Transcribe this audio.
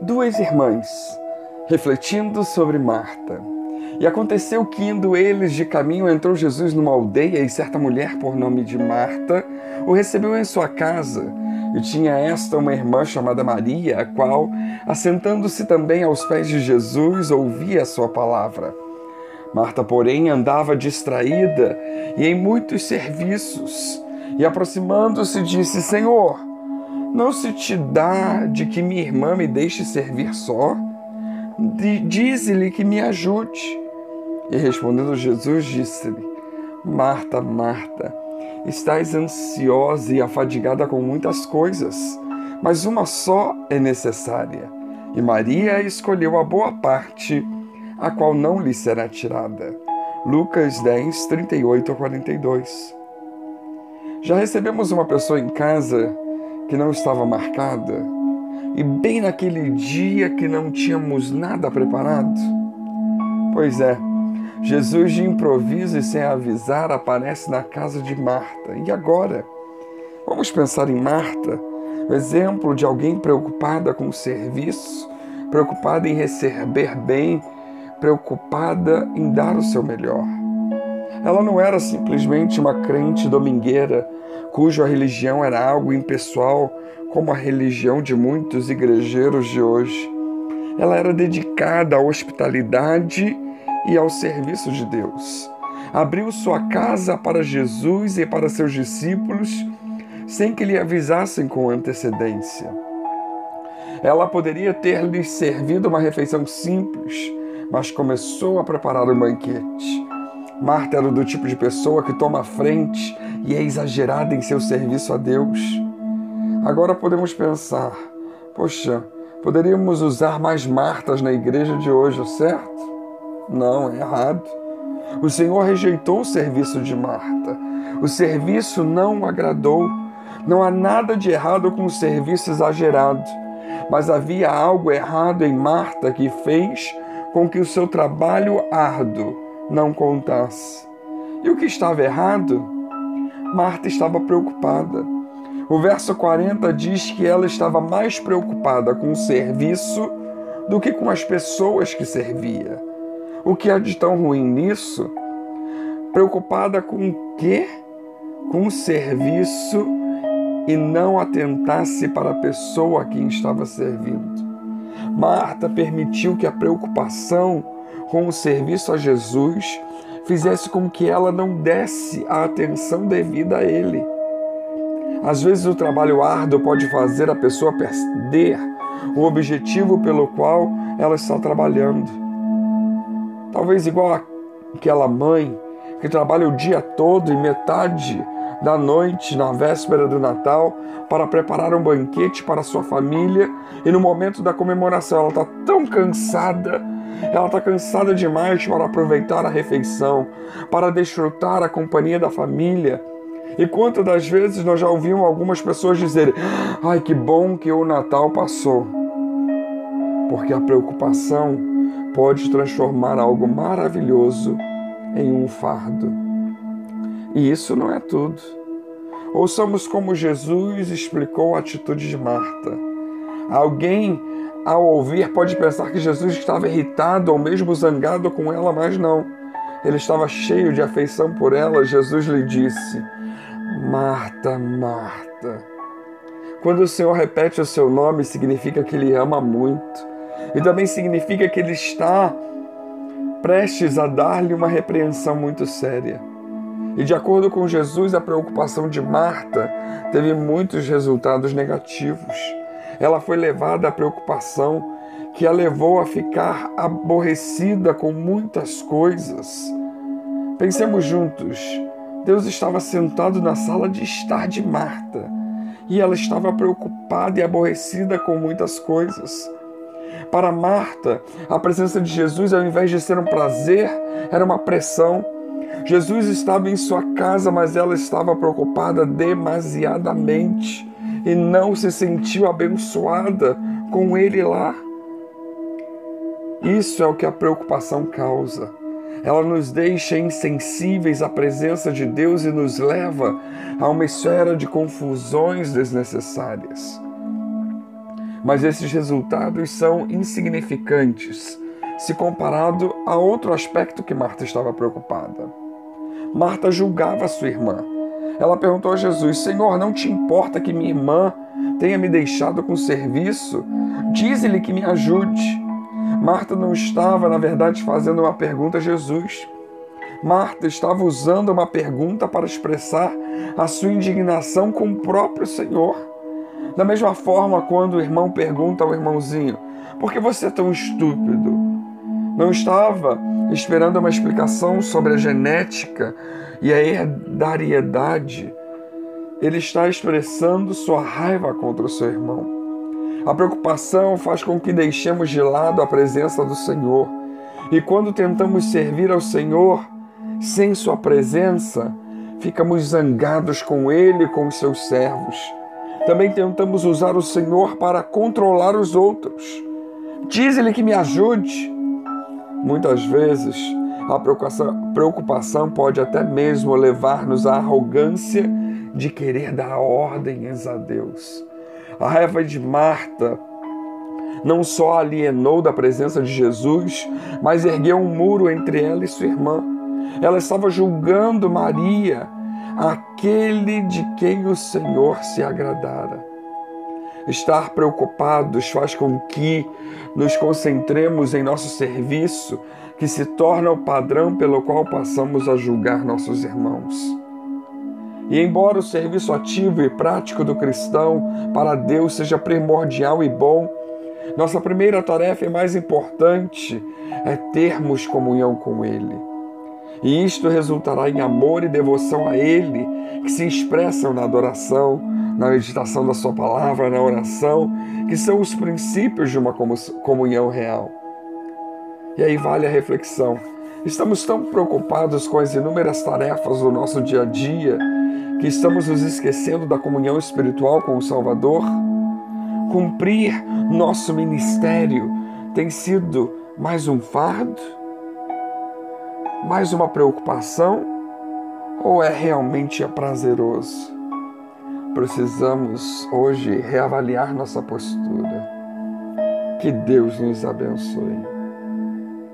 duas irmãs, refletindo sobre Marta. E aconteceu que, indo eles de caminho, entrou Jesus numa aldeia e certa mulher, por nome de Marta, o recebeu em sua casa. E tinha esta uma irmã chamada Maria, a qual, assentando-se também aos pés de Jesus, ouvia a sua palavra. Marta, porém, andava distraída e em muitos serviços, e aproximando-se, disse: Senhor, não se te dá de que minha irmã me deixe servir só? Dize-lhe que me ajude. E respondendo Jesus, disse-lhe: Marta, Marta, estás ansiosa e afadigada com muitas coisas, mas uma só é necessária. E Maria escolheu a boa parte, a qual não lhe será tirada. Lucas 10, 38 a 42. Já recebemos uma pessoa em casa que não estava marcada, e bem naquele dia que não tínhamos nada preparado? Pois é, Jesus de improviso e sem avisar aparece na casa de Marta. E agora? Vamos pensar em Marta, o exemplo de alguém preocupada com o serviço, preocupada em receber bem, preocupada em dar o seu melhor. Ela não era simplesmente uma crente domingueira cuja religião era algo impessoal, como a religião de muitos igrejeiros de hoje. Ela era dedicada à hospitalidade e ao serviço de Deus. Abriu sua casa para Jesus e para seus discípulos sem que lhe avisassem com antecedência. Ela poderia ter lhes servido uma refeição simples, mas começou a preparar um banquete. Marta era do tipo de pessoa que toma a frente e é exagerada em seu serviço a Deus. Agora podemos pensar: poxa, poderíamos usar mais Martas na igreja de hoje, certo? Não, é errado. O Senhor rejeitou o serviço de Marta. O serviço não o agradou. Não há nada de errado com o serviço exagerado, mas havia algo errado em Marta que fez com que o seu trabalho árduo não contasse. E o que estava errado? Marta estava preocupada. O verso 40 diz que ela estava mais preocupada com o serviço do que com as pessoas que servia. O que há de tão ruim nisso? Preocupada com o quê? Com o serviço e não atentasse para a pessoa a quem estava servindo. Marta permitiu que a preocupação com o serviço a Jesus fizesse com que ela não desse a atenção devida a Ele. Às vezes o trabalho árduo pode fazer a pessoa perder o objetivo pelo qual ela está trabalhando. Talvez igual aquela mãe que trabalha o dia todo e metade da noite na véspera do Natal para preparar um banquete para sua família e no momento da comemoração ela está tão cansada ela está cansada demais para aproveitar a refeição, para desfrutar a companhia da família. E quantas das vezes nós já ouvimos algumas pessoas dizerem: Ai, que bom que o Natal passou. Porque a preocupação pode transformar algo maravilhoso em um fardo. E isso não é tudo. Ouçamos como Jesus explicou a atitude de Marta. Alguém ao ouvir, pode pensar que Jesus estava irritado ou mesmo zangado com ela, mas não. Ele estava cheio de afeição por ela. Jesus lhe disse: Marta, Marta. Quando o Senhor repete o seu nome, significa que ele ama muito. E também significa que ele está prestes a dar-lhe uma repreensão muito séria. E de acordo com Jesus, a preocupação de Marta teve muitos resultados negativos ela foi levada à preocupação que a levou a ficar aborrecida com muitas coisas. Pensemos juntos. Deus estava sentado na sala de estar de Marta e ela estava preocupada e aborrecida com muitas coisas. Para Marta, a presença de Jesus, ao invés de ser um prazer, era uma pressão. Jesus estava em sua casa, mas ela estava preocupada demasiadamente e não se sentiu abençoada com ele lá. Isso é o que a preocupação causa. Ela nos deixa insensíveis à presença de Deus e nos leva a uma esfera de confusões desnecessárias. Mas esses resultados são insignificantes se comparado a outro aspecto que Marta estava preocupada. Marta julgava sua irmã. Ela perguntou a Jesus: Senhor, não te importa que minha irmã tenha me deixado com serviço? Diz-lhe que me ajude. Marta não estava, na verdade, fazendo uma pergunta a Jesus. Marta estava usando uma pergunta para expressar a sua indignação com o próprio Senhor. Da mesma forma, quando o irmão pergunta ao irmãozinho: Por que você é tão estúpido? Não estava esperando uma explicação sobre a genética e a herdariedade. Ele está expressando sua raiva contra o seu irmão. A preocupação faz com que deixemos de lado a presença do Senhor. E quando tentamos servir ao Senhor sem Sua presença, ficamos zangados com Ele e com os seus servos. Também tentamos usar o Senhor para controlar os outros. Diz-lhe que me ajude. Muitas vezes, a preocupação pode até mesmo levar-nos à arrogância de querer dar ordens a Deus. A raiva de Marta não só alienou da presença de Jesus, mas ergueu um muro entre ela e sua irmã. Ela estava julgando Maria, aquele de quem o Senhor se agradara. Estar preocupados faz com que nos concentremos em nosso serviço, que se torna o padrão pelo qual passamos a julgar nossos irmãos. E embora o serviço ativo e prático do cristão para Deus seja primordial e bom, nossa primeira tarefa e mais importante é termos comunhão com Ele. E isto resultará em amor e devoção a Ele, que se expressam na adoração, na meditação da Sua palavra, na oração, que são os princípios de uma comunhão real. E aí vale a reflexão. Estamos tão preocupados com as inúmeras tarefas do nosso dia a dia que estamos nos esquecendo da comunhão espiritual com o Salvador? Cumprir nosso ministério tem sido mais um fardo? Mais uma preocupação? Ou é realmente prazeroso? Precisamos hoje reavaliar nossa postura. Que Deus nos abençoe.